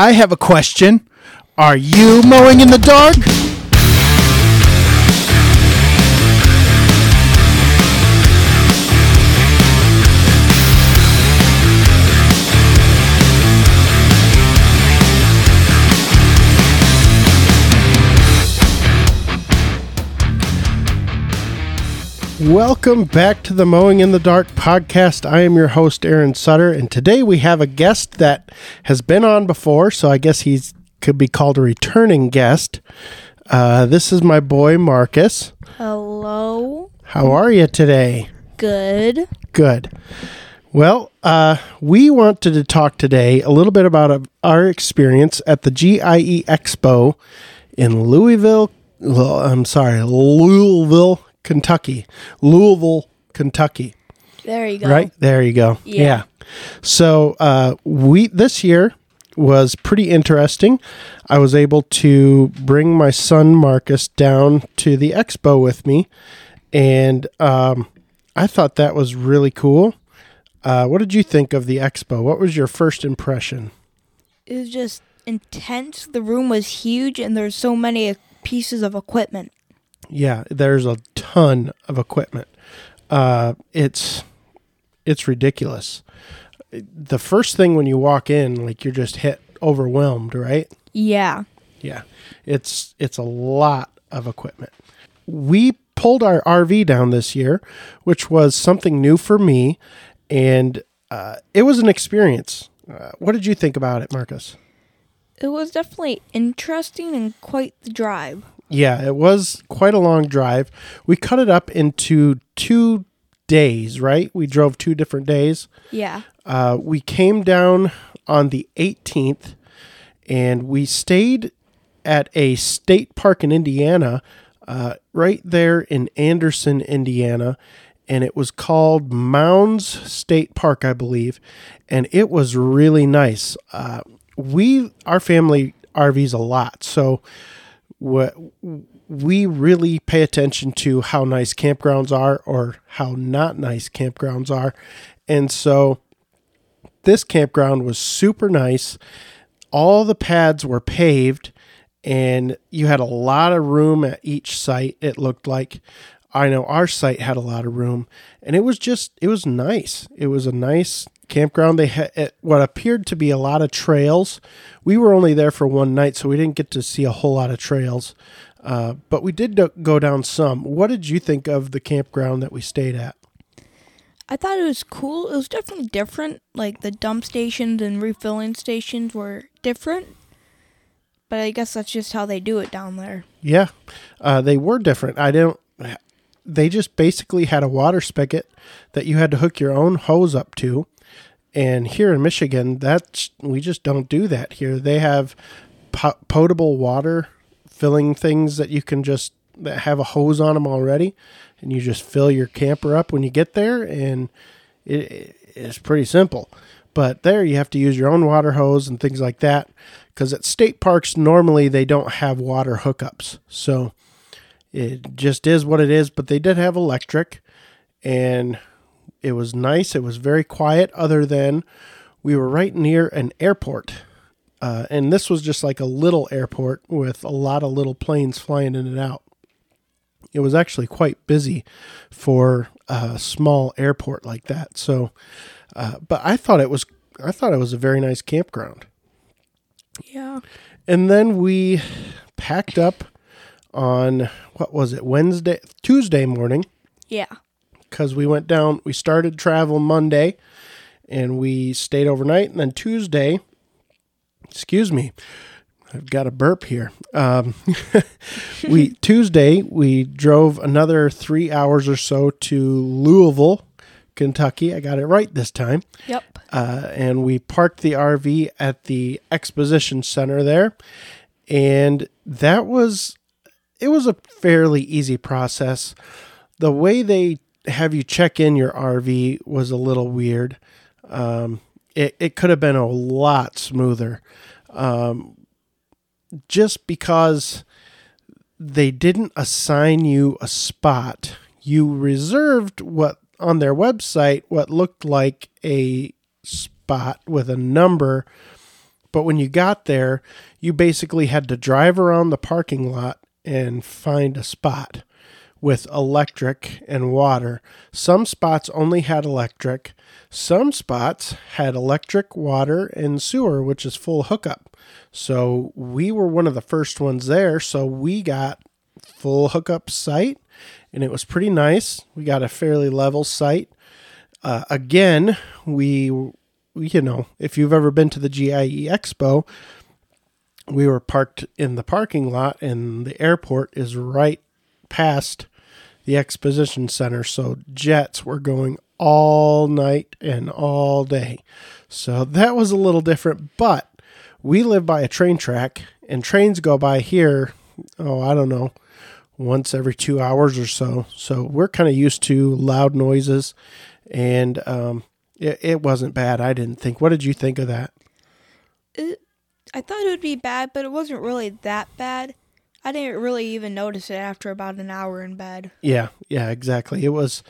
I have a question. Are you mowing in the dark? Welcome back to the Mowing in the Dark podcast. I am your host, Aaron Sutter, and today we have a guest that has been on before, so I guess he's could be called a returning guest. Uh, this is my boy Marcus. Hello. How are you today? Good. Good. Well, uh, we wanted to talk today a little bit about uh, our experience at the GIE Expo in Louisville. well, I'm sorry, Louisville, Kentucky. Louisville, Kentucky. There you go. Right there, you go. Yeah. So uh, we this year was pretty interesting. I was able to bring my son Marcus down to the expo with me, and um, I thought that was really cool. Uh, what did you think of the expo? What was your first impression? It was just intense. The room was huge, and there's so many pieces of equipment. Yeah, there's a ton of equipment. Uh, it's it's ridiculous. The first thing when you walk in, like you're just hit overwhelmed, right? Yeah. Yeah, it's it's a lot of equipment. We pulled our RV down this year, which was something new for me, and uh, it was an experience. Uh, what did you think about it, Marcus? It was definitely interesting and quite the drive. Yeah, it was quite a long drive. We cut it up into two days, right? We drove two different days. Yeah. Uh, we came down on the 18th and we stayed at a state park in Indiana, uh, right there in Anderson, Indiana. And it was called Mounds State Park, I believe. And it was really nice. Uh, we, our family RVs a lot. So, what we really pay attention to how nice campgrounds are or how not nice campgrounds are. And so this campground was super nice. All the pads were paved and you had a lot of room at each site. It looked like I know our site had a lot of room and it was just it was nice. It was a nice campground. They had what appeared to be a lot of trails. We were only there for one night, so we didn't get to see a whole lot of trails. Uh, but we did do- go down some. What did you think of the campground that we stayed at? I thought it was cool. It was definitely different. Like the dump stations and refilling stations were different. But I guess that's just how they do it down there. Yeah, uh, they were different. I don't. They just basically had a water spigot that you had to hook your own hose up to, and here in Michigan, that's we just don't do that here. They have po- potable water filling things that you can just that have a hose on them already, and you just fill your camper up when you get there, and it, it's pretty simple. But there, you have to use your own water hose and things like that, because at state parks normally they don't have water hookups, so it just is what it is. But they did have electric, and it was nice. It was very quiet, other than we were right near an airport. Uh, and this was just like a little airport with a lot of little planes flying in and out. It was actually quite busy for a small airport like that. So, uh, but I thought it was, I thought it was a very nice campground. Yeah. And then we packed up on what was it Wednesday, Tuesday morning Yeah. Because we went down. We started travel Monday, and we stayed overnight. And then Tuesday, excuse me, I've got a burp here. Um, we Tuesday we drove another three hours or so to Louisville, Kentucky. I got it right this time. Yep. Uh, and we parked the RV at the exposition center there, and that was it was a fairly easy process. The way they have you check in your RV was a little weird. Um, it, it could have been a lot smoother. Um, just because they didn't assign you a spot, you reserved what on their website what looked like a spot with a number But when you got there, you basically had to drive around the parking lot and find a spot with electric and water. Some spots only had electric. Some spots had electric, water, and sewer, which is full hookup. So we were one of the first ones there. So we got full hookup site, and it was pretty nice. We got a fairly level site. Uh, again, we, you know, if you've ever been to the GIE Expo, we were parked in the parking lot, and the airport is right past the exposition center. So jets were going all night and all day. So that was a little different, but we live by a train track and trains go by here, oh, I don't know, once every two hours or so. So we're kind of used to loud noises and um, it, it wasn't bad. I didn't think. What did you think of that? It, I thought it would be bad, but it wasn't really that bad. I didn't really even notice it after about an hour in bed. Yeah, yeah, exactly. It was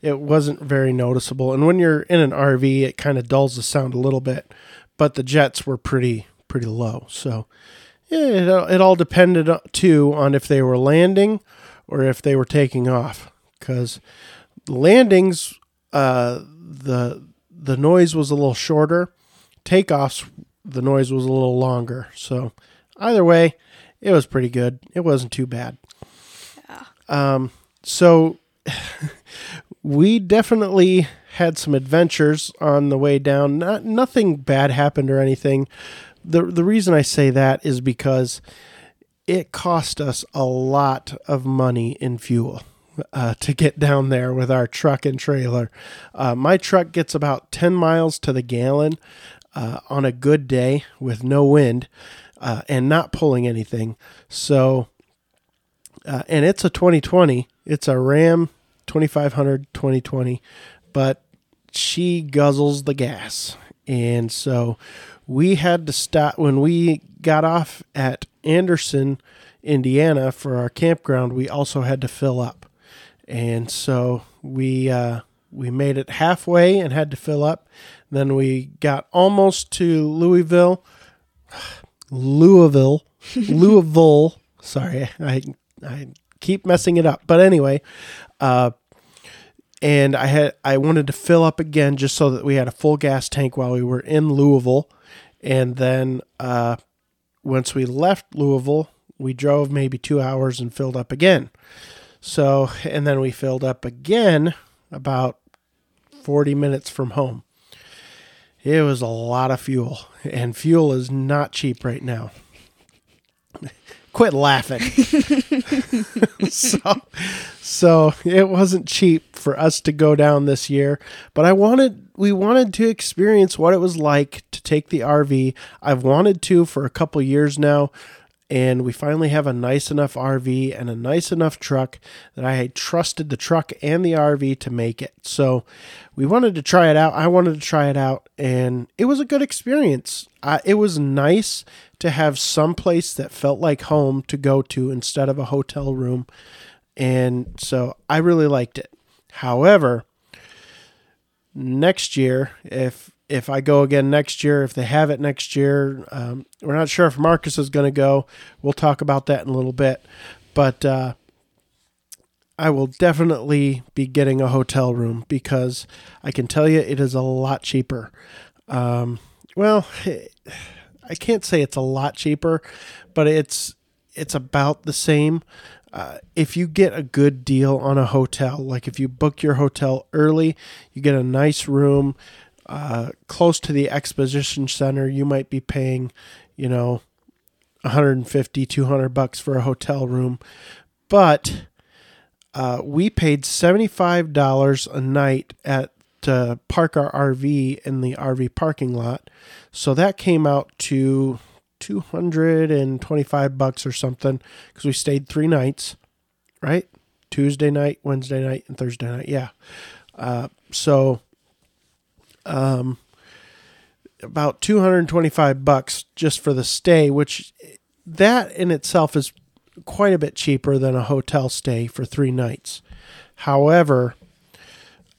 it wasn't very noticeable. And when you're in an RV, it kind of dulls the sound a little bit, but the jets were pretty pretty low. So yeah, it, it all depended too on if they were landing or if they were taking off cuz landings uh the the noise was a little shorter. Takeoffs the noise was a little longer. So either way, it was pretty good. It wasn't too bad. Yeah. Um, so we definitely had some adventures on the way down. Not nothing bad happened or anything. The the reason I say that is because it cost us a lot of money in fuel. Uh, to get down there with our truck and trailer. Uh, my truck gets about 10 miles to the gallon uh, on a good day with no wind uh, and not pulling anything. So, uh, and it's a 2020. It's a Ram 2500 2020, but she guzzles the gas. And so we had to stop when we got off at Anderson, Indiana for our campground. We also had to fill up. And so we, uh, we made it halfway and had to fill up. Then we got almost to Louisville, Louisville, Louisville. Sorry, I I keep messing it up. But anyway, uh, and I had I wanted to fill up again just so that we had a full gas tank while we were in Louisville, and then uh, once we left Louisville, we drove maybe two hours and filled up again. So and then we filled up again about forty minutes from home. It was a lot of fuel, and fuel is not cheap right now. Quit laughing. so, so it wasn't cheap for us to go down this year, but I wanted we wanted to experience what it was like to take the RV. I've wanted to for a couple years now, and we finally have a nice enough RV and a nice enough truck that I had trusted the truck and the RV to make it. So we wanted to try it out. I wanted to try it out, and it was a good experience. Uh, it was nice to have some place that felt like home to go to instead of a hotel room. And so I really liked it. However, next year, if if I go again next year, if they have it next year, um, we're not sure if Marcus is going to go. We'll talk about that in a little bit, but uh, I will definitely be getting a hotel room because I can tell you it is a lot cheaper. Um, well, I can't say it's a lot cheaper, but it's it's about the same. Uh, if you get a good deal on a hotel, like if you book your hotel early, you get a nice room uh, close to the exposition center, you might be paying, you know, 150, 200 bucks for a hotel room. But uh, we paid $75 a night at to park our RV in the RV parking lot. So that came out to 225 bucks or something because we stayed three nights, right? Tuesday night, Wednesday night, and Thursday night. Yeah. Uh, so um, about 225 bucks just for the stay, which that in itself is quite a bit cheaper than a hotel stay for three nights. However,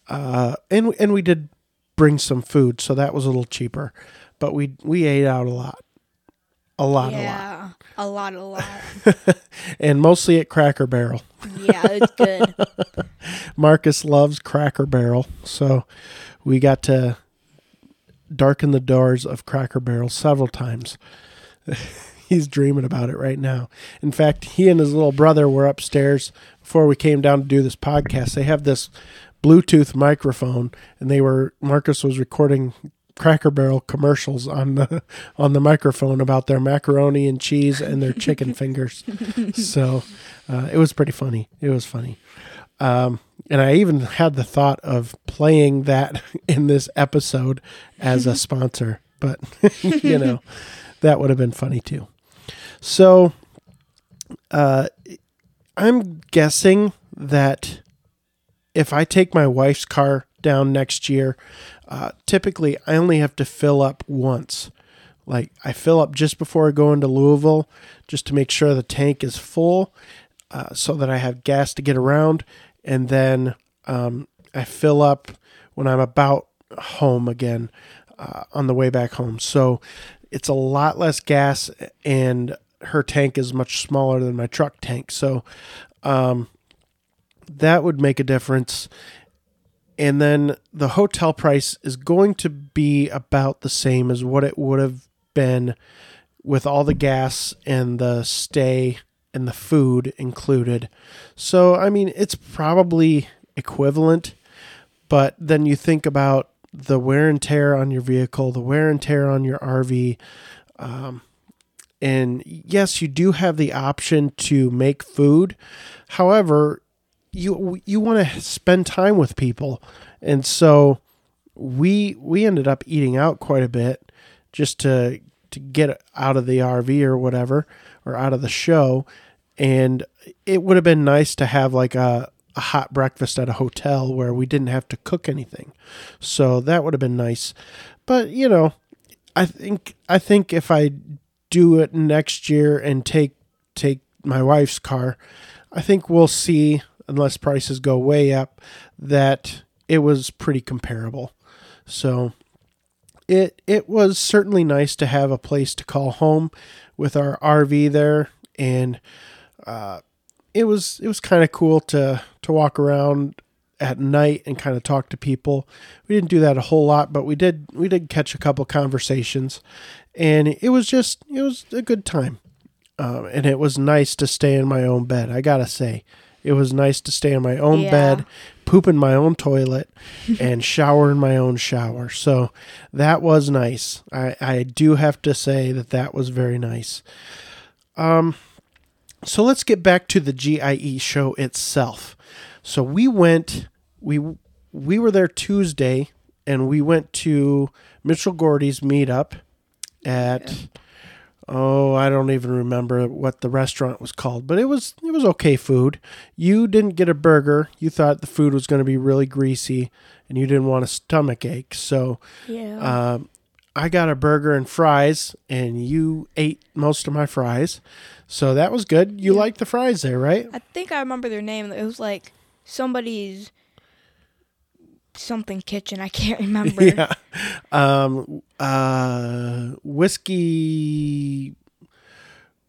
uh, and and we did bring some food, so that was a little cheaper. but we we ate out a lot, a lot, a lot, a lot, a lot. and mostly at Cracker Barrel. yeah, it's good. Marcus loves Cracker Barrel, so we got to darken the doors of Cracker Barrel several times. He's dreaming about it right now. In fact, he and his little brother were upstairs before we came down to do this podcast. They have this Bluetooth microphone, and they were Marcus was recording Cracker Barrel commercials on the on the microphone about their macaroni and cheese and their chicken fingers. So uh, it was pretty funny. It was funny. Um, and I even had the thought of playing that in this episode as a sponsor, but you know, that would have been funny too. So, uh, I'm guessing that if I take my wife's car down next year, uh, typically I only have to fill up once. Like I fill up just before I go into Louisville, just to make sure the tank is full, uh, so that I have gas to get around, and then um, I fill up when I'm about home again uh, on the way back home. So it's a lot less gas, and her tank is much smaller than my truck tank. So um, that would make a difference. And then the hotel price is going to be about the same as what it would have been with all the gas and the stay and the food included. So, I mean, it's probably equivalent, but then you think about the wear and tear on your vehicle, the wear and tear on your RV. Um, and yes, you do have the option to make food. However, you you want to spend time with people, and so we we ended up eating out quite a bit just to to get out of the RV or whatever or out of the show, and it would have been nice to have like a a hot breakfast at a hotel where we didn't have to cook anything. So that would have been nice. But, you know, I think I think if I do it next year and take take my wife's car, I think we'll see unless prices go way up that it was pretty comparable. So it it was certainly nice to have a place to call home with our RV there and uh, it was it was kind of cool to to walk around at night and kind of talk to people. We didn't do that a whole lot, but we did we did catch a couple conversations, and it was just it was a good time, um, and it was nice to stay in my own bed. I gotta say, it was nice to stay in my own Yeah. bed, poop in my own toilet, and shower in my own shower. So that was nice. I I do have to say that that was very nice. Um, so let's get back to the GIE show itself. So we went we we were there Tuesday and we went to Mitchell Gordy's meetup at oh, I don't even remember what the restaurant was called, but it was it was okay food. You didn't get a burger. You thought the food was going to be really greasy and you didn't want a stomach ache. So Yeah. um, I got a burger and fries, and you ate most of my fries. So that was good. You Yeah. liked the fries there, right? I think I remember their name. It was like somebody's something kitchen. I can't remember. yeah. Um, uh, whiskey,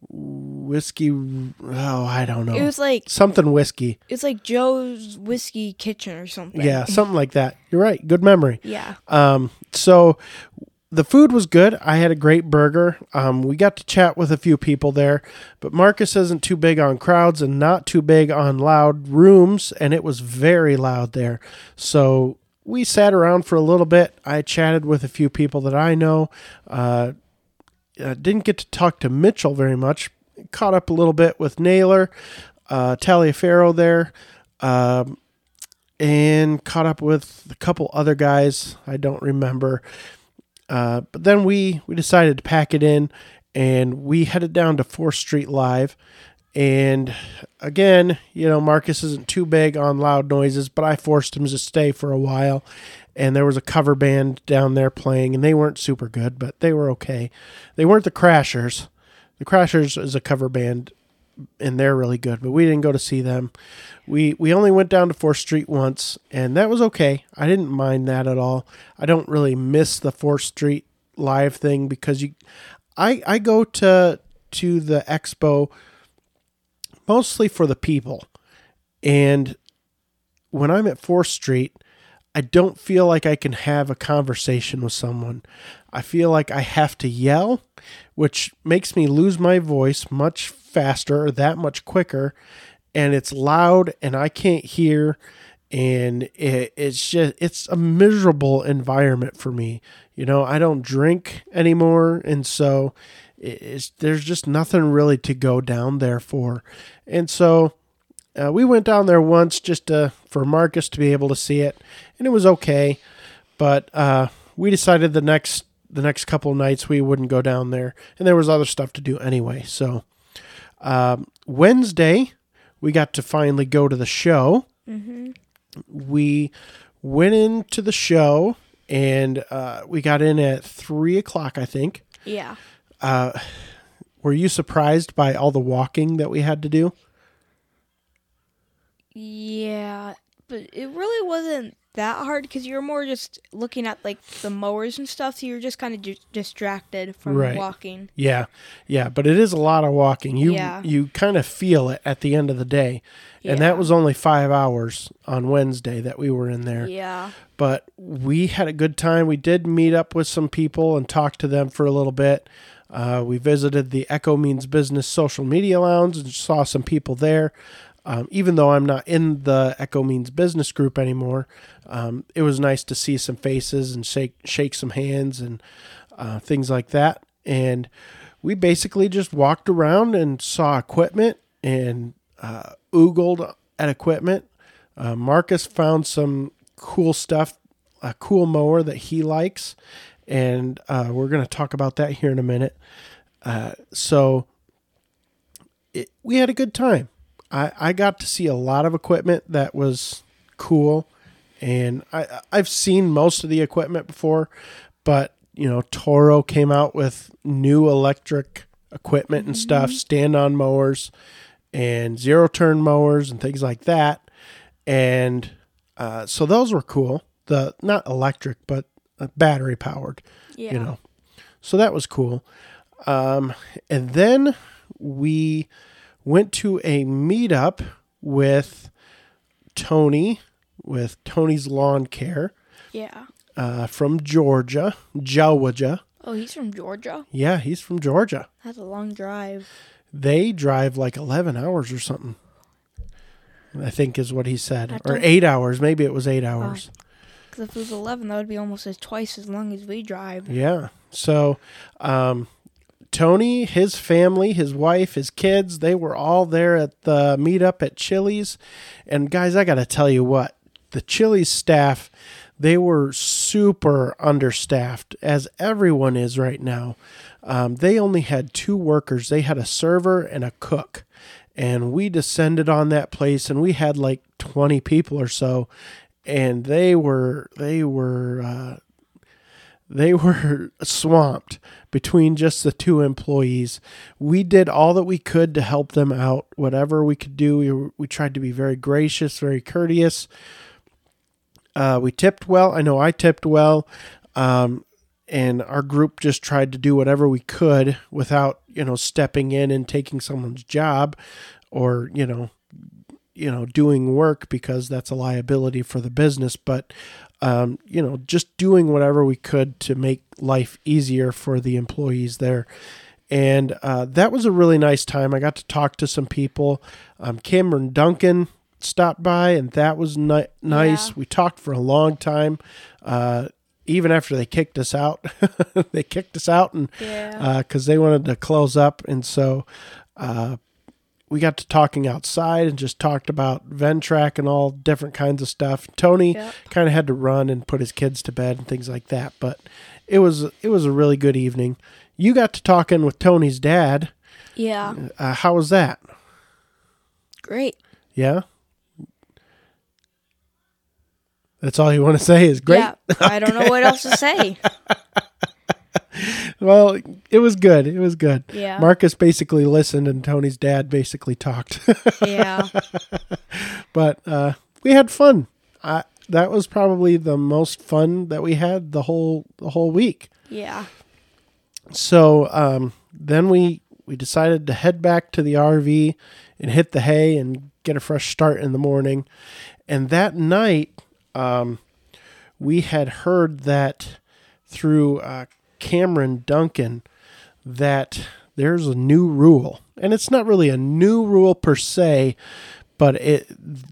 whiskey. Oh, I don't know. It was like something whiskey. it's like Joe's Whiskey Kitchen or something. Yeah, something like that. You're right. Good memory. Yeah. Um, so the food was good. I had a great burger. Um, we got to chat with a few people there, but Marcus isn't too big on crowds and not too big on loud rooms, and it was very loud there. So we sat around for a little bit. I chatted with a few people that I know. Uh, uh, didn't get to talk to Mitchell very much. Caught up a little bit with Naylor, uh, Taliaferro there. Um, and caught up with a couple other guys I don't remember. Uh, but then we we decided to pack it in, and we headed down to Fourth Street Live. And again, you know, Marcus isn't too big on loud noises, but I forced him to stay for a while. And there was a cover band down there playing, and they weren't super good, but they were okay. They weren't the Crashers. The Crashers is a cover band, and they're really good, but we didn't go to see them. We we only went down to Fourth Street once, and that was okay. I didn't mind that at all. I don't really miss the Fourth Street live thing because you I I go to to the expo mostly for the people. And when I'm at 4th Street, I don't feel like I can have a conversation with someone. I feel like I have to yell, which makes me lose my voice much faster or that much quicker. And it's loud and I can't hear. And it, it's just, it's a miserable environment for me. You know, I don't drink anymore. And so there's just nothing really to go down there for. And so uh, we went down there once just to, for Marcus to be able to see it, and it was okay. But uh, we decided the next the next couple nights we wouldn't go down there, and there was other stuff to do anyway. So um, Wednesday we got to finally go to the show. Mm-hmm. We went into the show, and uh, we got in at three o'clock, I think. Yeah. Uh, were you surprised by all the walking that we had to do? Yeah, but it really wasn't that hard because you're more just looking at like the mowers and stuff, so you're just kind of di- distracted from Right. walking. Yeah, yeah, but it is a lot of walking. You Yeah. you kind of feel it at the end of the day, and Yeah. that was only five hours on Wednesday that we were in there. Yeah. But we had a good time. We did meet up with some people and talk to them for a little bit. Uh, we visited the Echo Means Business social media lounge and saw some people there. Um, even though I'm not in the Echo Means Business group anymore, um, it was nice to see some faces and shake shake some hands and uh, things like that. And we basically just walked around and saw equipment and uh, oogled at equipment. Uh, Marcus found some cool stuff, a cool mower that he likes, and uh, we're going to talk about that here in a minute. Uh, so it, we had a good time. I, I got to see a lot of equipment that was cool, and I I've seen most of the equipment before, but you know Toro came out with new electric equipment and stuff, stand on mowers, and zero turn mowers and things like that, and uh, so those were cool. The not electric, but uh, battery powered Yeah. you know so that was cool um, and then we went to a meetup with tony with tony's lawn care Yeah. uh, from georgia georgia Oh, he's from Georgia. yeah he's from georgia That's a long drive. they drive like 11 hours or something i think is what he said or eight hours maybe it was eight hours Because if it was 11, that would be almost as twice as long as we drive. Yeah. So, um, Tony, his family, his wife, his kids, they were all there at the meetup at Chili's. And guys, I got to tell you what, the Chili's staff, they were super understaffed, as everyone is right now. Um, they only had two workers, they had a server and a cook. And we descended on that place and we had like 20 people or so. And they were, they were, uh, they were swamped between just the two employees. We did all that we could to help them out, whatever we could do. We, we tried to be very gracious, very courteous. Uh, we tipped well. I know I tipped well. Um, and our group just tried to do whatever we could without, you know, stepping in and taking someone's job or, you know, you know, doing work because that's a liability for the business. But um, you know, just doing whatever we could to make life easier for the employees there. And uh, that was a really nice time. I got to talk to some people. Um, Cameron Duncan stopped by, and that was ni- nice. Yeah. We talked for a long time. Uh, even after they kicked us out, they kicked us out, and Yeah. because they wanted to close up, and so uh, we got to talking outside and just talked about Ventrac and all different kinds of stuff. Tony Yep. kind of had to run and put his kids to bed and things like that, but it was it was a really good evening. You got to talking with Tony's dad. yeah. Uh, how was that? Great. Yeah. That's all you want to say is great. Yeah. I don't know what else to say. Well, it was good. It was good. Yeah. Marcus basically listened and Tony's dad basically talked. Yeah. but uh, we had fun. I, that was probably the most fun that we had the whole the whole week. Yeah. So um, then we we decided to head back to the RV and hit the hay and get a fresh start in the morning. And that night, um, we had heard that through uh, Cameron Duncan that there's a new rule, and it's not really a new rule per se, but it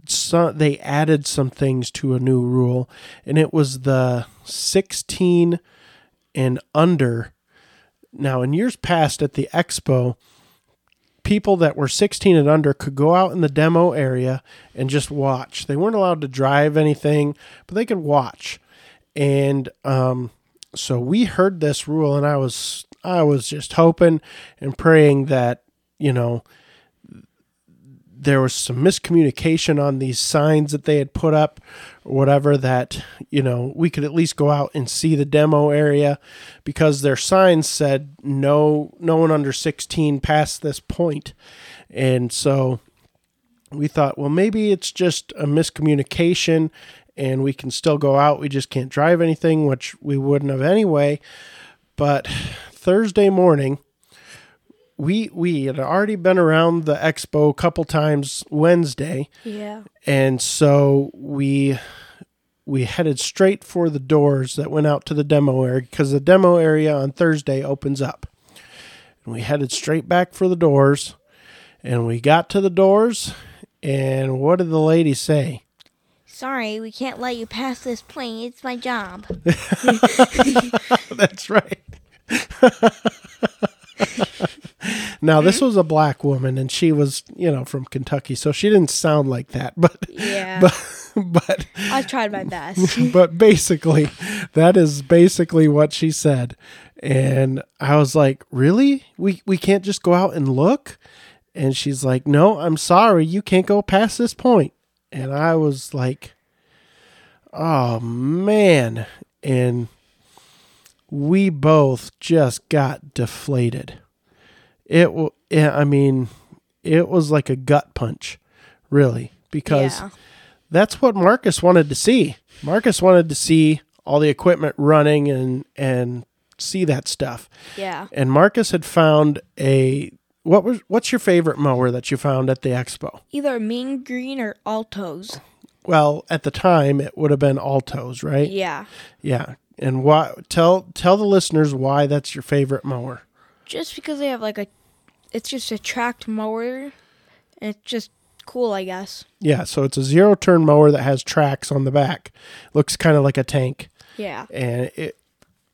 so, they added some things to a new rule, and it was the 16 and under. Now, in years past at the expo, people that were 16 and under could go out in the demo area and just watch. They weren't allowed to drive anything, but they could watch. And um, so we heard this rule, and I was I was just hoping and praying that you know there was some miscommunication on these signs that they had put up or whatever that you know we could at least go out and see the demo area because their signs said no no one under 16 past this point. And so we thought well maybe it's just a miscommunication and we can still go out we just can't drive anything which we wouldn't have anyway but thursday morning we we had already been around the expo a couple times Wednesday, Yeah. and so we we headed straight for the doors that went out to the demo area because the demo area on Thursday opens up. And we headed straight back for the doors, and we got to the doors, and what did the lady say? Sorry, we can't let you pass this plane. It's my job. That's right. now this hmm? was a black woman, and she was you know from Kentucky, so she didn't sound like that, but Yeah. but but I tried my best. but basically that is basically what she said and i was like really we we can't just go out and look and she's like no i'm sorry you can't go past this point and i was like oh man and we both just got deflated it i mean it was like a gut punch really because yeah. that's what Marcus wanted to see. Marcus wanted to see all the equipment running and and see that stuff. Yeah. And Marcus had found a what was what's your favorite mower that you found at the expo? Either mean green or Altoz. Well, at the time it would have been Altoz, right? Yeah. Yeah. And why tell tell the listeners why that's your favorite mower. Just because they have like a, it's just a tracked mower, it's just cool, I guess. Yeah, so it's a zero turn mower that has tracks on the back. Looks kind of like a tank. Yeah. and it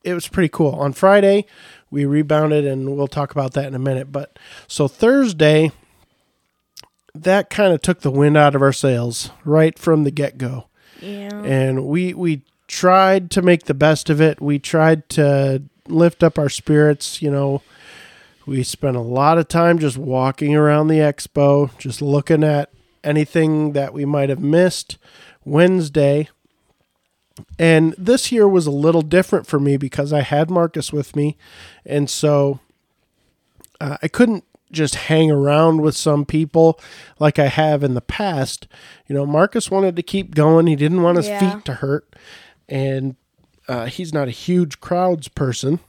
it was pretty cool. On Friday, we rebounded, and we'll talk about that in a minute. But so Thursday, that kind of took the wind out of our sails right from the get go, Yeah. and we we tried to make the best of it. We tried to lift up our spirits. You know, we spent a lot of time just walking around the expo, just looking at anything that we might have missed. Wednesday, and this year was a little different for me because I had Marcus with me. And so uh, I couldn't just hang around with some people like I have in the past. You know, Marcus wanted to keep going, he didn't want his Yeah. feet to hurt. And uh, he's not a huge crowds person.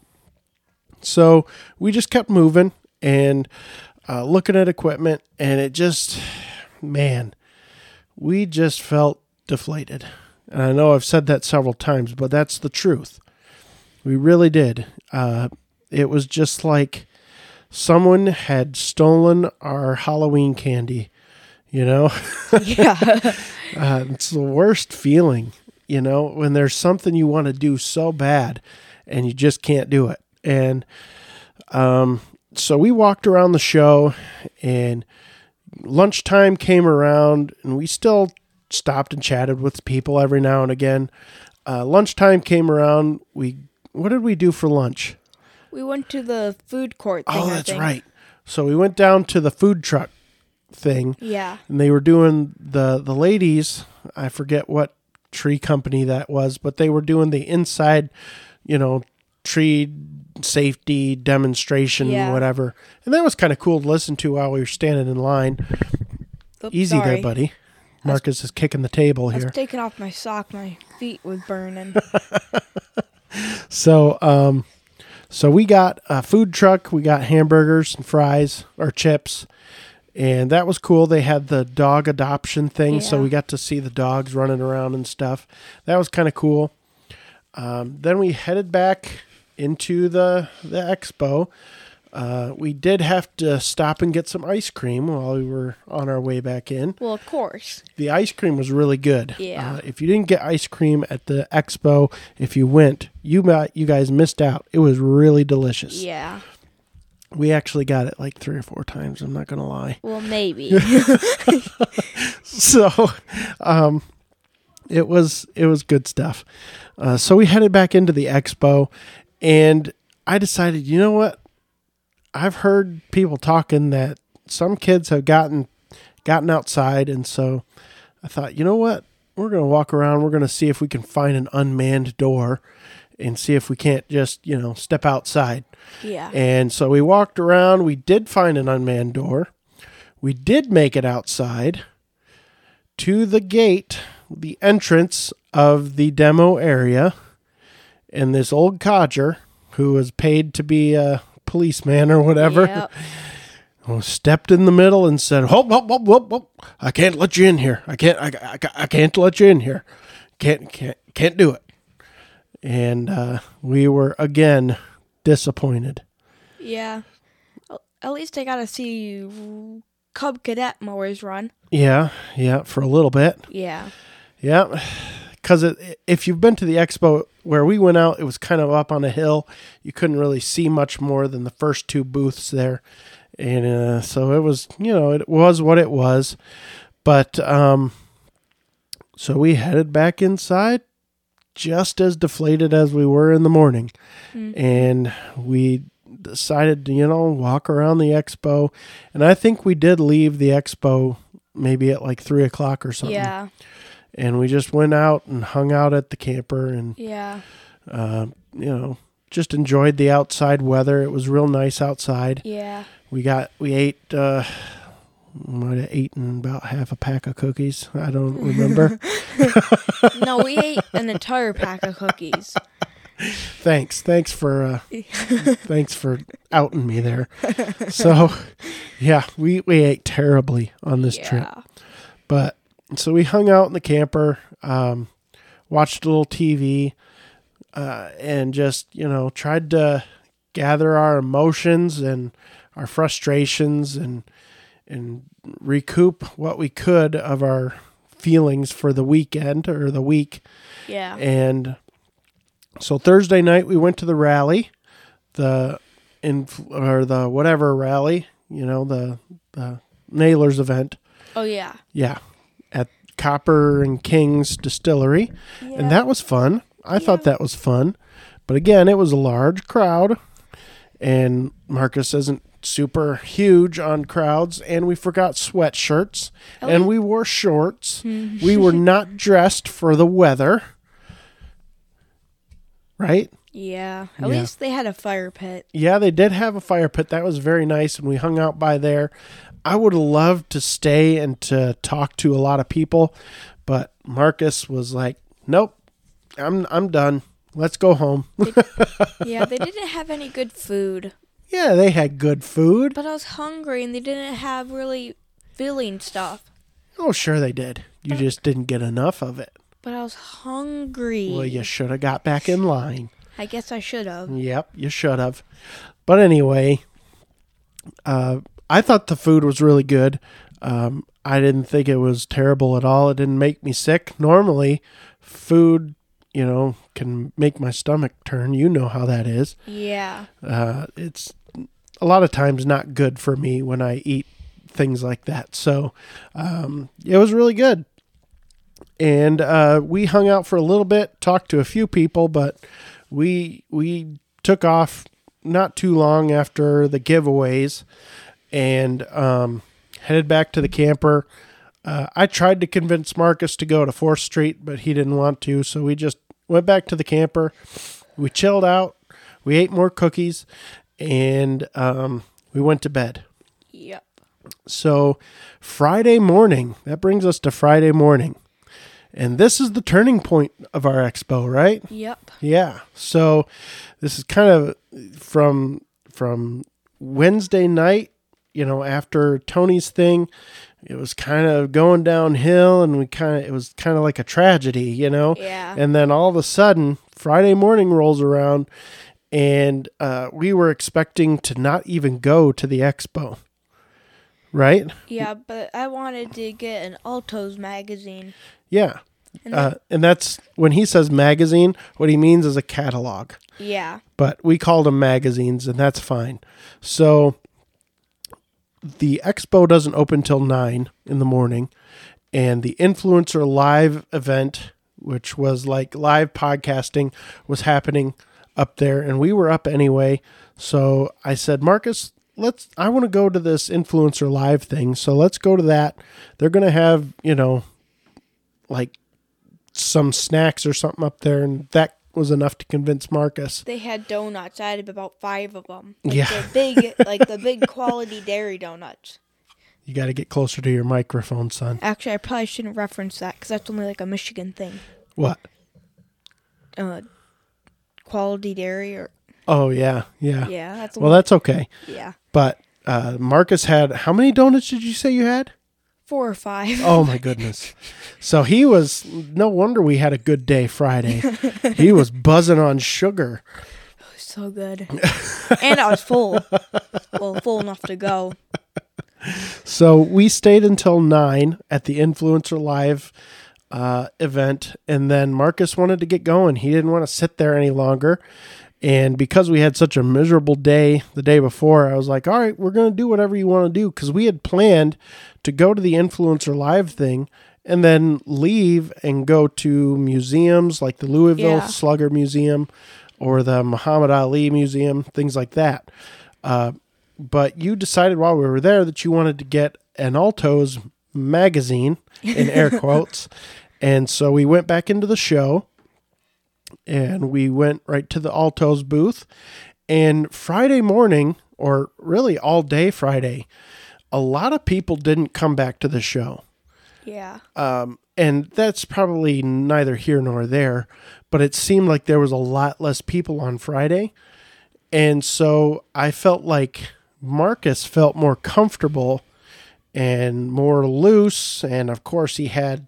So we just kept moving and uh, looking at equipment, and it just, man, we just felt deflated. And I know I've said that several times, but that's the truth. We really did. Uh, it was just like someone had stolen our Halloween candy. You know, yeah. uh, it's the worst feeling. You know, when there's something you want to do so bad, and you just can't do it. And um, so we walked around the show, and lunchtime came around, and we still stopped and chatted with people every now and again. Uh, lunchtime came around. We what did we do for lunch? we went to the food court thing. Oh, that's right. So we went down to the food truck thing, Yeah. and they were doing the the ladies. I forget what tree company that was, but they were doing the inside, you know, tree safety demonstration, Yeah. whatever. And that was kind of cool to listen to while we were standing in line. Oops, Easy sorry. there, buddy. Marcus is kicking the table here. I was taking off my sock. My feet was burning. So, um, So we got a food truck. We got hamburgers and fries or chips, and that was cool. They had the dog adoption thing, so we got to see the dogs running around and stuff. That was kind of cool. Um, then we headed back into the the expo. Uh, we did have to stop and get some ice cream while we were on our way back in. Well, of course. The ice cream was really good. Yeah. Uh, if you didn't get ice cream at the expo, if you went, you might, you guys missed out. It was really delicious. Yeah. We actually got it like three or four times. I'm not gonna lie. Well, maybe. So, um, it was it was good stuff. Uh, so we headed back into the expo, and I decided, you know what? I've heard people talking that some kids have gotten gotten outside, and so I thought, you know what? We're gonna walk around. We're gonna see if we can find an unmanned door, and see if we can't just you know step outside. yeah. And so we walked around. We did find an unmanned door. We did make it outside to the gate, the entrance of the demo area. And this old codger, who was paid to be a policeman or whatever, Yep. stepped in the middle and said, "Hop, hop, hop, hop, hop! I can't let you in here. I can't. I, I, I can't let you in here. Can't, can't, can't do it." And uh, we were again disappointed. Yeah. At least I got to see Cub Cadet mowers run. Yeah, yeah, for a little bit. Yeah. Yeah, because if you've been to the expo where we went out, it was kind of up on a hill. You couldn't really see much more than the first two booths there, and uh, so it was, you know, it was what it was. But um, so we headed back inside, just as deflated as we were in the morning, and we decided to, you know, walk around the expo, and I think we did leave the expo maybe at like three o'clock or something Yeah. And we just went out and hung out at the camper and Yeah. uh, you know just enjoyed the outside weather it was real nice outside Yeah. we got we ate uh might have eaten about half a pack of cookies i don't remember No, we ate an entire pack of cookies. thanks thanks for uh thanks for outing me there so yeah we we ate terribly on this trip Yeah. So we hung out in the camper, um, watched a little TV, uh, and just you know tried to gather our emotions and our frustrations and and recoup what we could of our feelings for the weekend or the week. Yeah. And so Thursday night we went to the rally, the in or the whatever rally, you know the the Nailers event. Oh yeah. Yeah, Copper and Kings Distillery, Yeah. and that was fun. I thought that was fun, but again, it was a large crowd, and Marcus isn't super huge on crowds, and we forgot sweatshirts, Oh, and yeah. we wore shorts. Mm-hmm. we were not dressed for the weather, right? Yeah. At Yeah. least they had a fire pit. Yeah, they did have a fire pit. That was very nice, and we hung out by there. I would have loved to stay and to talk to a lot of people, but Marcus was like, "Nope, I'm I'm done. Let's go home." Yeah, they didn't have any good food. yeah, they had good food. But I was hungry and they didn't have really filling stuff. Oh, sure they did. You just didn't get enough of it. But I was hungry. Well, you should have got back in line. I guess I should have. Yep, you should have. But anyway, uh, I thought the food was really good. Um, I didn't think it was terrible at all. It didn't make me sick. Normally, food, you know, can make my stomach turn. You know how that is. Yeah. Uh, it's a lot of times not good for me when I eat things like that. So um, it was really good. And uh, we hung out for a little bit, talked to a few people, but we we took off not too long after the giveaways and um, headed back to the camper. Uh, I tried to convince Marcus to go to Fourth Street, but he didn't want to, so we just went back to the camper. We chilled out. We ate more cookies, and um, we went to bed. Yep. So Friday morning, that brings us to Friday morning. And this is the turning point of our expo, right? Yep. Yeah. So this is kind of from from Wednesday night, you know, after Tony's thing, it was kind of going downhill and we kind of it was kind of like a tragedy, you know. Yeah. And then all of a sudden, Friday morning rolls around and uh, we were expecting to not even go to the expo. Right? Yeah, but I wanted to get an Altoz magazine. Yeah. And Uh, and that's when he says magazine, what he means is a catalog. yeah. but we called them magazines and that's fine. So the expo doesn't open till 9 in the morning and the influencer live event which was like live podcasting was happening up there and we were up anyway. So I said, "Marcus, let's I want to go to this influencer live thing. So let's go to that. They're to have, you know, like some snacks or something up there and that was enough to convince Marcus. They had donuts. I had about five of them. Like Yeah. The big, like the big quality dairy donuts. You got to get closer to your microphone, son. Actually, I probably shouldn't reference that because that's only like a Michigan thing. What? Uh, quality dairy or Oh yeah, yeah. yeah, that's Well, that's okay. yeah, But uh, Marcus had how many donuts did you say you had? Four or five. Oh my goodness. So he was no wonder we had a good day Friday. he was buzzing on sugar. so good, and I was full. Well, full enough to go. So we stayed until nine at the Influencer Live uh, event, and then Marcus wanted to get going. He didn't want to sit there any longer. And because we had such a miserable day the day before, I was like, all right, we're going to do whatever you want to do. Because we had planned to go to the Influencer Live thing and then leave and go to museums like the Louisville Yeah. Slugger Museum or the Muhammad Ali Museum, things like that. Uh, but you decided while we were there that you wanted to get an Altoz magazine in air quotes. And so we went back into the show and we went right to the Altoz booth. And Friday morning, or really all day Friday, a lot of people didn't come back to the show. Yeah, Um, and that's probably neither here nor there, but it seemed like there was a lot less people on Friday. And so I felt like Marcus felt more comfortable and more loose. And of course, he had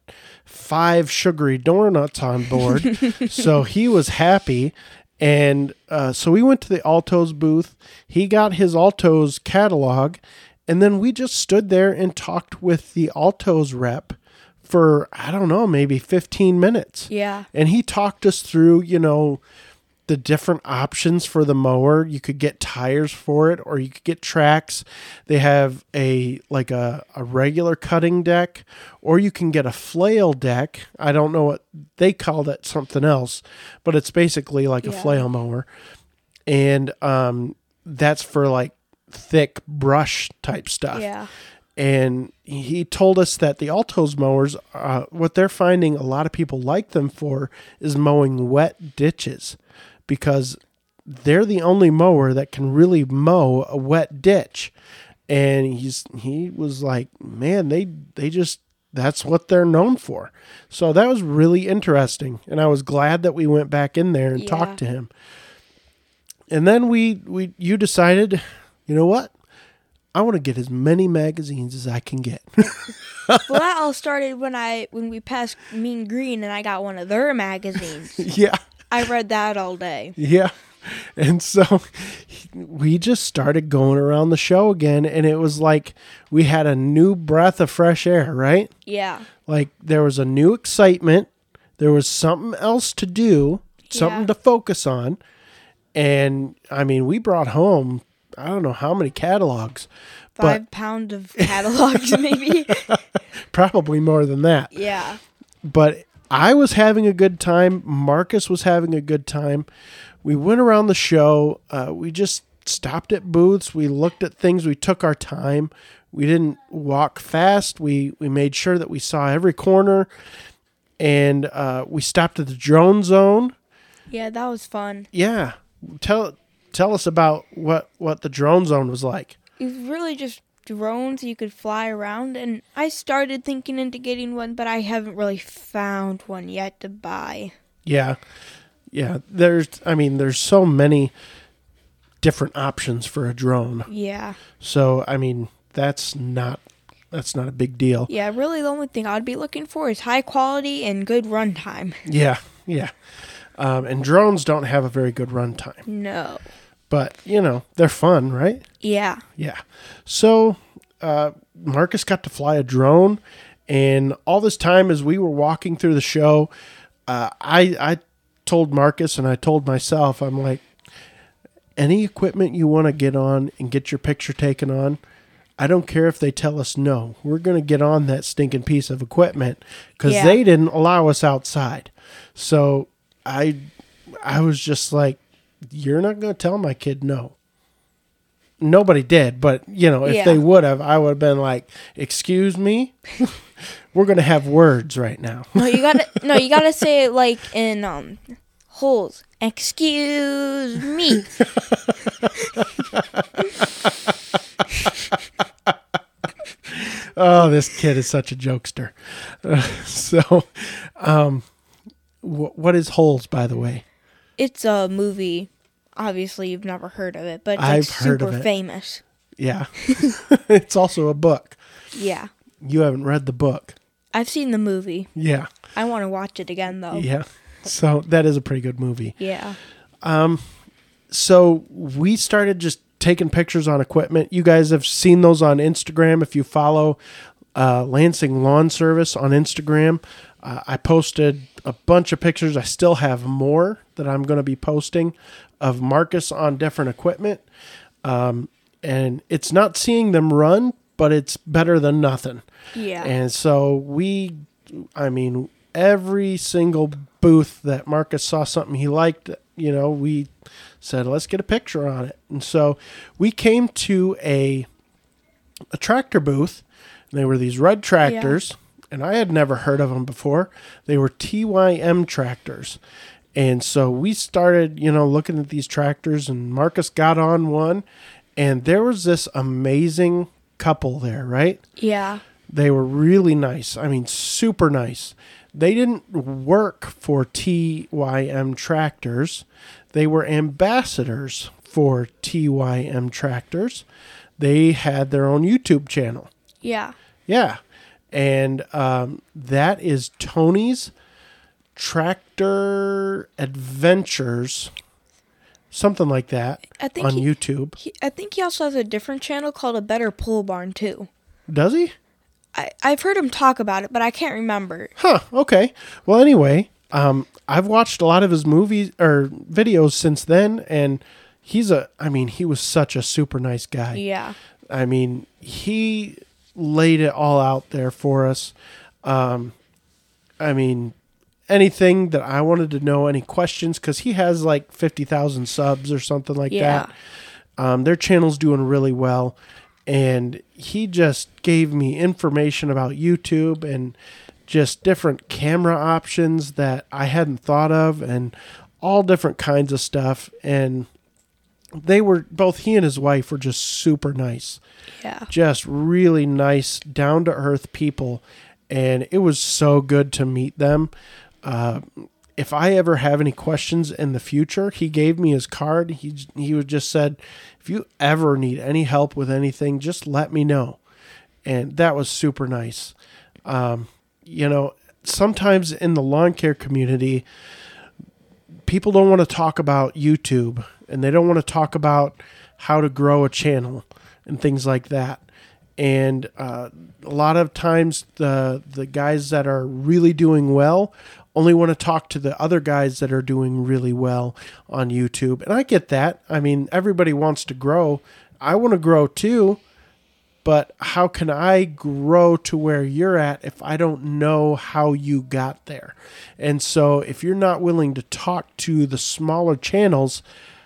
five sugary donuts on board. so he was happy. And uh, so we went to the Altoz booth. He got his Altoz catalog. And then we just stood there and talked with the Altoz rep for, I don't know, maybe 15 minutes yeah, and he talked us through you know the different options for the mower. You could get tires for it or you could get tracks. They have a like a, a regular cutting deck or you can get a flail deck. I don't know what they call that something else but it's basically like a flail mower. And um that's for like thick brush type stuff. Yeah, and he told us that the Altoz mowers, uh, what they're finding a lot of people like them for is mowing wet ditches because they're the only mower that can really mow a wet ditch. And he's he was like, man, they they just that's what they're known for. So that was really interesting, and I was glad that we went back in there and Yeah. talked to him. And then we we you decided, you know what? I want to get as many magazines as I can get. well, that all started when I when we passed Mean Green and I got one of their magazines. yeah. I read that all day. Yeah. And so we just started going around the show again and it was like we had a new breath of fresh air, right? Yeah, Like there was a new excitement, there was something else to do, something Yeah. to focus on. And I mean, we brought home I don't know how many catalogs, five pounds of catalogs maybe. probably more than that. yeah, but I was having a good time. Marcus was having a good time. We went around the show. Uh, we just stopped at booths. We looked at things. We took our time. We didn't walk fast. We we made sure that we saw every corner, and uh, we stopped at the drone zone. yeah, that was fun. Yeah, tell tell us about what what the drone zone was like. It was really just drones you could fly around, and I started thinking into getting one, but I haven't really found one yet to buy. Yeah. Yeah. There's, I mean, there's so many different options for a drone. Yeah. So, I mean, that's not. That's not a big deal. Yeah, really the only thing I'd be looking for is high quality and good runtime. Yeah, yeah. Um, and drones don't have a very good runtime, No. But you know they're fun, right? Yeah. Yeah. So uh, Marcus got to fly a drone, and all this time as we were walking through the show, uh, I I told Marcus and I told myself, I'm like, any equipment you want to get on and get your picture taken on. I don't care if they tell us no. We're going to get on that stinking piece of equipment because Yeah. they didn't allow us outside. So I, I was just like, you're not going to tell my kid no nobody did, but you know, if Yeah. they would have, I would have been like, "Excuse me, we're gonna have words right now." No, you gotta no, you gotta say it like in um holes. Excuse me. oh, this kid is such a jokester. Uh, so, um, wh- what is holes, by the way? It's a movie. Obviously, you've never heard of it, but it's I've heard super it. famous. Yeah, it's also a book. Yeah, You haven't read the book. I've seen the movie. Yeah, I want to watch it again though. yeah. So that is a pretty good movie. Yeah. Um so we started just taking pictures on equipment. You guys have seen those on Instagram. If you follow uh, Lansing Lawn Service on Instagram, uh, I posted a bunch of pictures. I still have more that I'm going to be posting of Marcus on different equipment. Um, and it's not seeing them run, but it's better than nothing. Yeah. And so we, I mean, every single booth that Marcus saw something he liked, you know, we said, let's get a picture on it. And so we came to a, a tractor booth. And they were these red tractors, and I had never heard of them before. They were TYM tractors. And so we started, you know, looking at these tractors, and Marcus got on one, and there was this amazing couple there, right? yeah. They were really nice. I mean, super nice. They didn't work for TYM tractors. They were ambassadors for TYM tractors. They had their own YouTube channel. Yeah. Yeah. And um, that is Tony's Tractor Adventures, something like that, I think on he, YouTube. he, I think he also has a different channel called A Better Pole Barn too. Does he? I I've heard him talk about it, but I can't remember. Huh. Okay. Well, anyway, um, I've watched a lot of his movies or videos since then, and he's a. I mean, he was such a super nice guy. Yeah. I mean, he laid it all out there for us. Um, I mean, anything that I wanted to know, any questions, because he has like fifty thousand subs or something like Yeah. that. Um, their channel's doing really well, and he just gave me information about YouTube and just different camera options that I hadn't thought of, and all different kinds of stuff. And they were both he and his wife were just super nice Yeah. just really nice, down to earth people, and it was so good to meet them. If I ever have any questions in the future, he gave me his card. He he just said, if you ever need any help with anything, just let me know, and that was super nice. Um, you know, sometimes in the lawn care community, people don't want to talk about YouTube and they don't want to talk about how to grow a channel and things like that. And uh, a lot of times, the the guys that are really doing well only want to talk to the other guys that are doing really well on YouTube. And I get that. I mean, everybody wants to grow. I want to grow too. But how can I grow to where you're at if I don't know how you got there? And so, if you're not willing to talk to the smaller channels,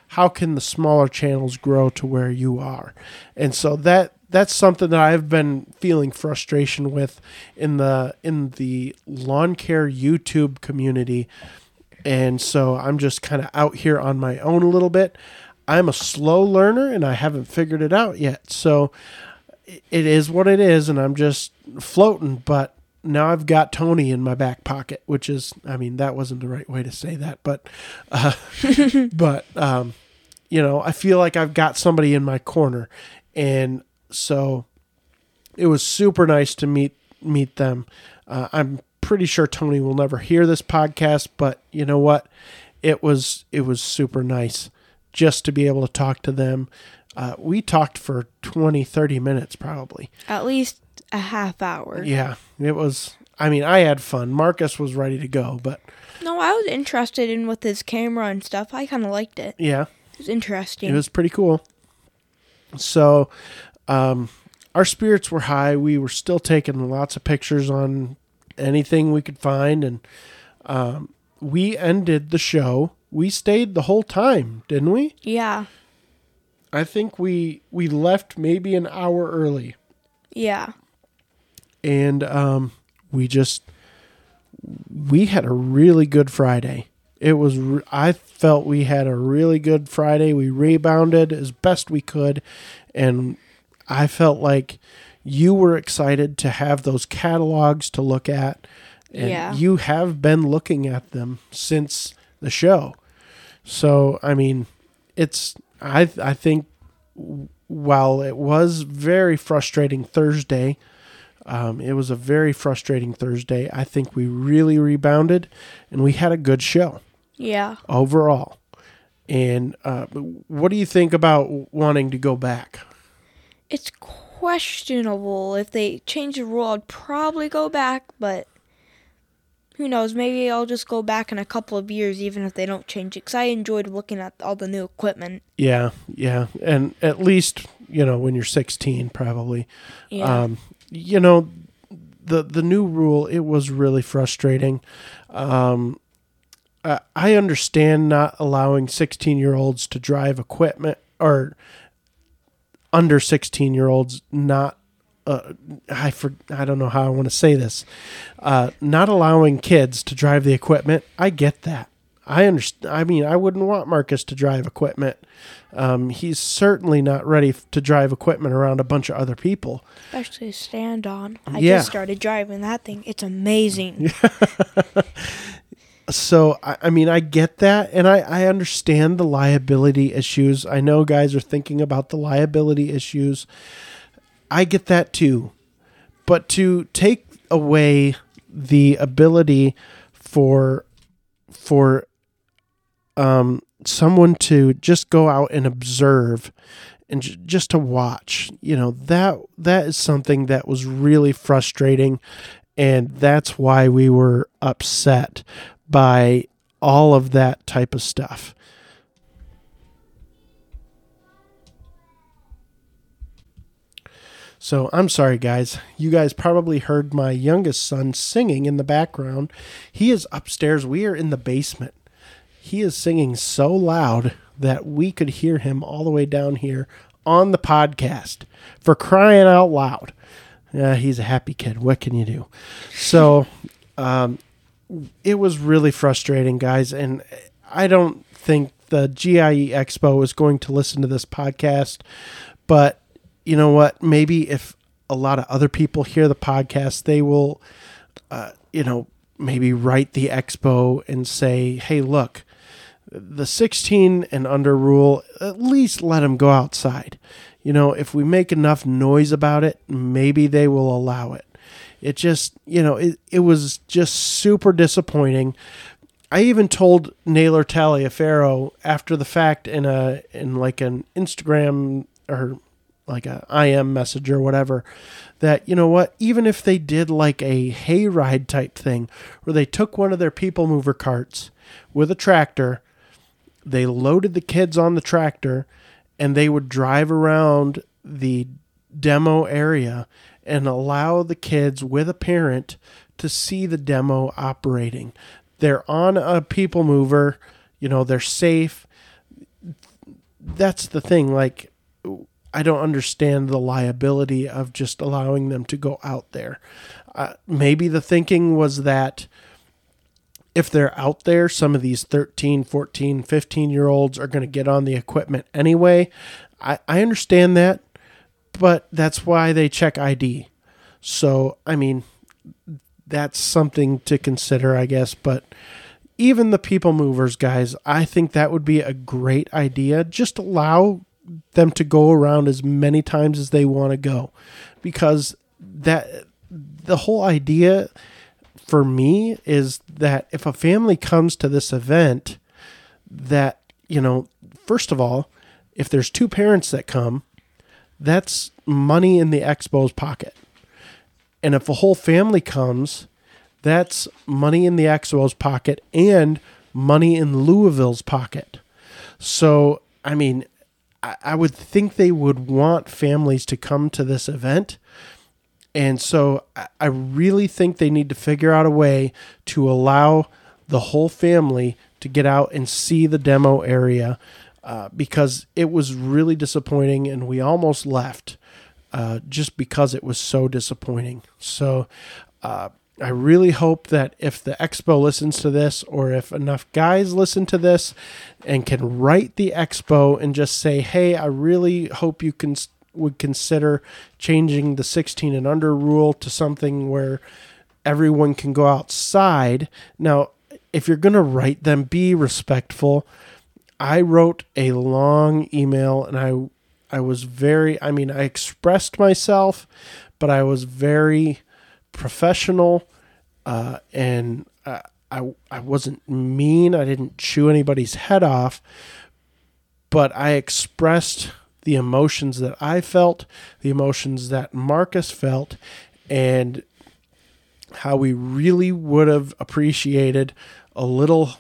how can the smaller channels grow to where you are? And so that that's something that I've been feeling frustration with in the in the lawn care YouTube community. And so I'm just kind of out here on my own a little bit. I'm a slow learner and I haven't figured it out yet. So it is what it is, and I'm just floating. But now I've got Tony in my back pocket, which is, I mean, that wasn't the right way to say that, but, uh, but, um, you know, I feel like I've got somebody in my corner, and so it was super nice to meet meet them. Uh, I'm pretty sure Tony will never hear this podcast, but you know what? It was it was super nice just to be able to talk to them. Uh, we talked for 20, 30 minutes probably. At least a half hour. Yeah, it was. I mean, I had fun. Marcus was ready to go, but No, I was interested in with his camera and stuff. I kind of liked it. yeah, It was interesting. it was pretty cool. So, um, our spirits were high. We were still taking lots of pictures on anything we could find, and um, we ended the show. We stayed the whole time, didn't we? yeah. I think we we left maybe an hour early. Yeah. and um, we just we had a really good Friday. It was I felt we had a really good Friday. We rebounded as best we could, and I felt like you were excited to have those catalogs to look at, and Yeah. you have been looking at them since the show. So I mean, it's I I think while it was very frustrating Thursday, um, it was a very frustrating Thursday. I think we really rebounded and we had a good show Yeah. overall. And uh, what do you think about wanting to go back? It's questionable. If they change the rule, I'd probably go back, but who knows? Maybe I'll just go back in a couple of years, even if they don't change it. Because I enjoyed looking at all the new equipment. Yeah, yeah. And at least, you know, when you're 16, probably. Yeah. Um, you know, the the new rule it was really frustrating. Um, I I understand not allowing 16 year olds to drive equipment or under 16 year olds not. Uh, I for I don't know how I want to say this. Uh, not allowing kids to drive the equipment. I get that. I understand. I mean, I wouldn't want Marcus to drive equipment. Um, he's certainly not ready f- to drive equipment around a bunch of other people. Especially stand on. I Yeah. just started driving that thing. It's amazing. so I, I mean i get that and I, I understand the liability issues. I know guys are thinking about the liability issues. I get that too. But to take away the ability for for um someone to just go out and observe and j- just to watch you know that that is something that was really frustrating and that's why we were upset by all of that type of stuff. So I'm sorry, guys. You guys probably heard my youngest son singing in the background. He is upstairs. We are in the basement. He is singing so loud that we could hear him all the way down here on the podcast for crying out loud. Yeah, he's a happy kid. What can you do? So, um, it was really frustrating, guys. And I don't think the GIE Expo is going to listen to this podcast. But you know what? Maybe if a lot of other people hear the podcast, they will, uh, you know, maybe write the expo and say, hey, look, the 16 and under rule, at least let them go outside. You know, if we make enough noise about it, maybe they will allow it. It just, you know, it, it was just super disappointing. I even told Naylor Taliaferro after the fact in a in like an Instagram or like a IM message or whatever that you know what even if they did like a hayride type thing where they took one of their people mover carts with a tractor they loaded the kids on the tractor and they would drive around the demo area and allow the kids with a parent to see the demo operating. They're on a people mover, you know, they're safe. That's the thing. Like, I don't understand the liability of just allowing them to go out there. Uh, maybe the thinking was that if they're out there, some of these 13, 14, 15 year olds are going to get on the equipment anyway. I, I understand that, but that's why they check ID. So, I mean, that's something to consider, I guess. But even the people movers, guys, I think that would be a great idea. Just allow them to go around as many times as they want to go because that the whole idea for me is that if a family comes to this event that you know first of all if there's two parents that come that's money in the expo's pocket. And if a whole family comes that's money in the expo's pocket and money in louisville's pocket. So i mean I, would think they would want families to come to this event. And so I really think they need to figure out a way to allow the whole family to get out and see the demo area uh, because it was really disappointing and we almost left uh, just because it was so disappointing. So uh, I really hope that if the expo listens to this or if enough guys listen to this and can write the expo and just say, hey, I really hope you can would consider changing the 16 and under rule to something where everyone can go outside. Now, if you're going to write them, be respectful. I wrote a long email and I I was very I mean I expressed myself, but I was very professional uh, and I, I I wasn't mean. I didn't chew anybody's head off, but I expressed the emotions that I felt, the emotions that Marcus felt, and how we really would have appreciated a little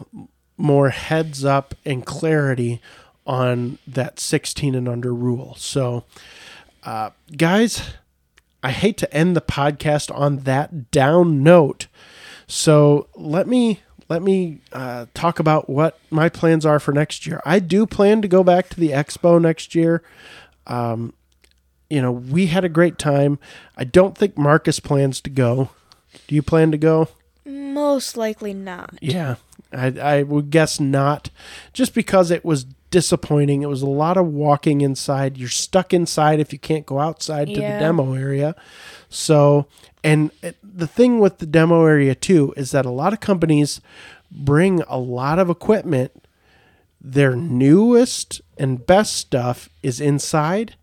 more heads up and clarity on that 16 and under rule. So, uh, guys, I hate to end the podcast on that down note. So let me let me uh, talk about what my plans are for next year. I do plan to go back to the expo next year. Um, you know, we had a great time. I don't think Marcus plans to go. Do you plan to go? Most likely not. Yeah, I, I would guess not, just because it was disappointing. It was a lot of walking inside. You're stuck inside if you can't go outside to the demo area. So, and uh, the thing with the demo area too is that a lot of companies bring a lot of equipment. Their newest and best stuff is inside,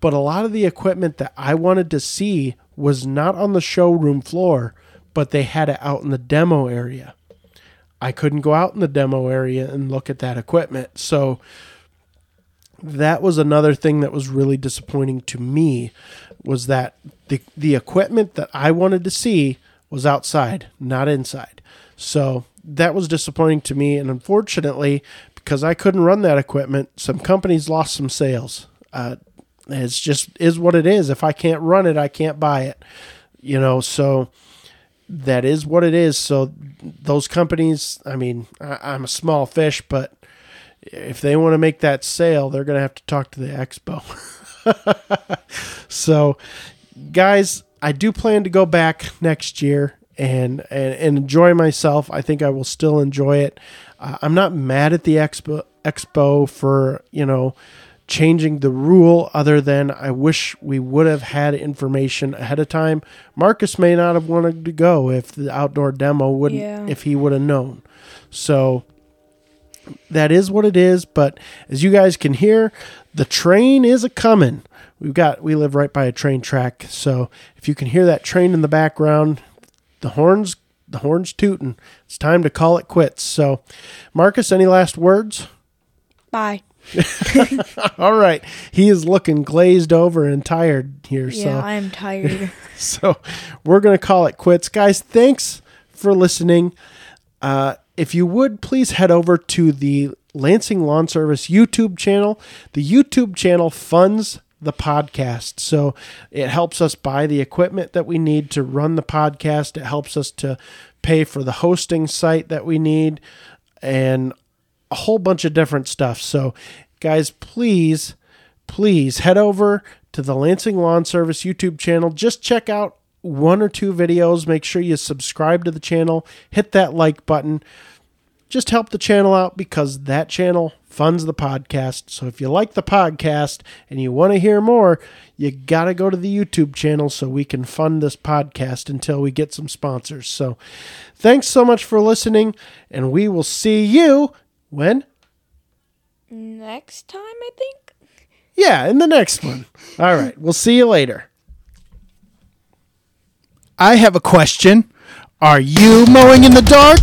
but a lot of the equipment that I wanted to see was not on the showroom floor, but they had it out in the demo area. I couldn't go out in the demo area and look at that equipment. So that was another thing that was really disappointing to me was that the the equipment that I wanted to see was outside, not inside. So that was disappointing to me and unfortunately because I couldn't run that equipment, some companies lost some sales. Uh, it's just is what it is. If I can't run it, I can't buy it. You know, so that is what it is. So those companies, I mean, I, am a small fish, but if they want to make that sale, they're going to have to talk to the expo. so, guys, I do plan to go back next year and, and, and enjoy myself. I think I will still enjoy it. Uh, I'm not mad at the expo expo for you know changing the rule other than I wish we would have had information ahead of time. Marcus may not have wanted to go if the outdoor demo wouldn't yeah. if he would have known. So that is what it is, but as you guys can hear, the train is a coming. We've got we live right by a train track, so if you can hear that train in the background, the horns the horns tooting. It's time to call it quits. So, Marcus, any last words? Bye. All right. He is looking glazed over and tired here. Yeah, so I am tired. so we're going to call it quits. Guys, thanks for listening. Uh, if you would please head over to the Lansing Lawn Service YouTube channel. The YouTube channel funds the podcast. So it helps us buy the equipment that we need to run the podcast. It helps us to pay for the hosting site that we need and a whole bunch of different stuff. So, guys, please, please head over to the Lansing Lawn Service YouTube channel. Just check out one or two videos. Make sure you subscribe to the channel, hit that like button. just help the channel out because that channel funds the podcast. So if you like the podcast and you want to hear more, you got to go to the YouTube channel so we can fund this podcast until we get some sponsors. So thanks so much for listening, and we will see you when? Next time, I think. Yeah, in the next one. All right, we'll see you later. I have a question. Are you mowing in the dark?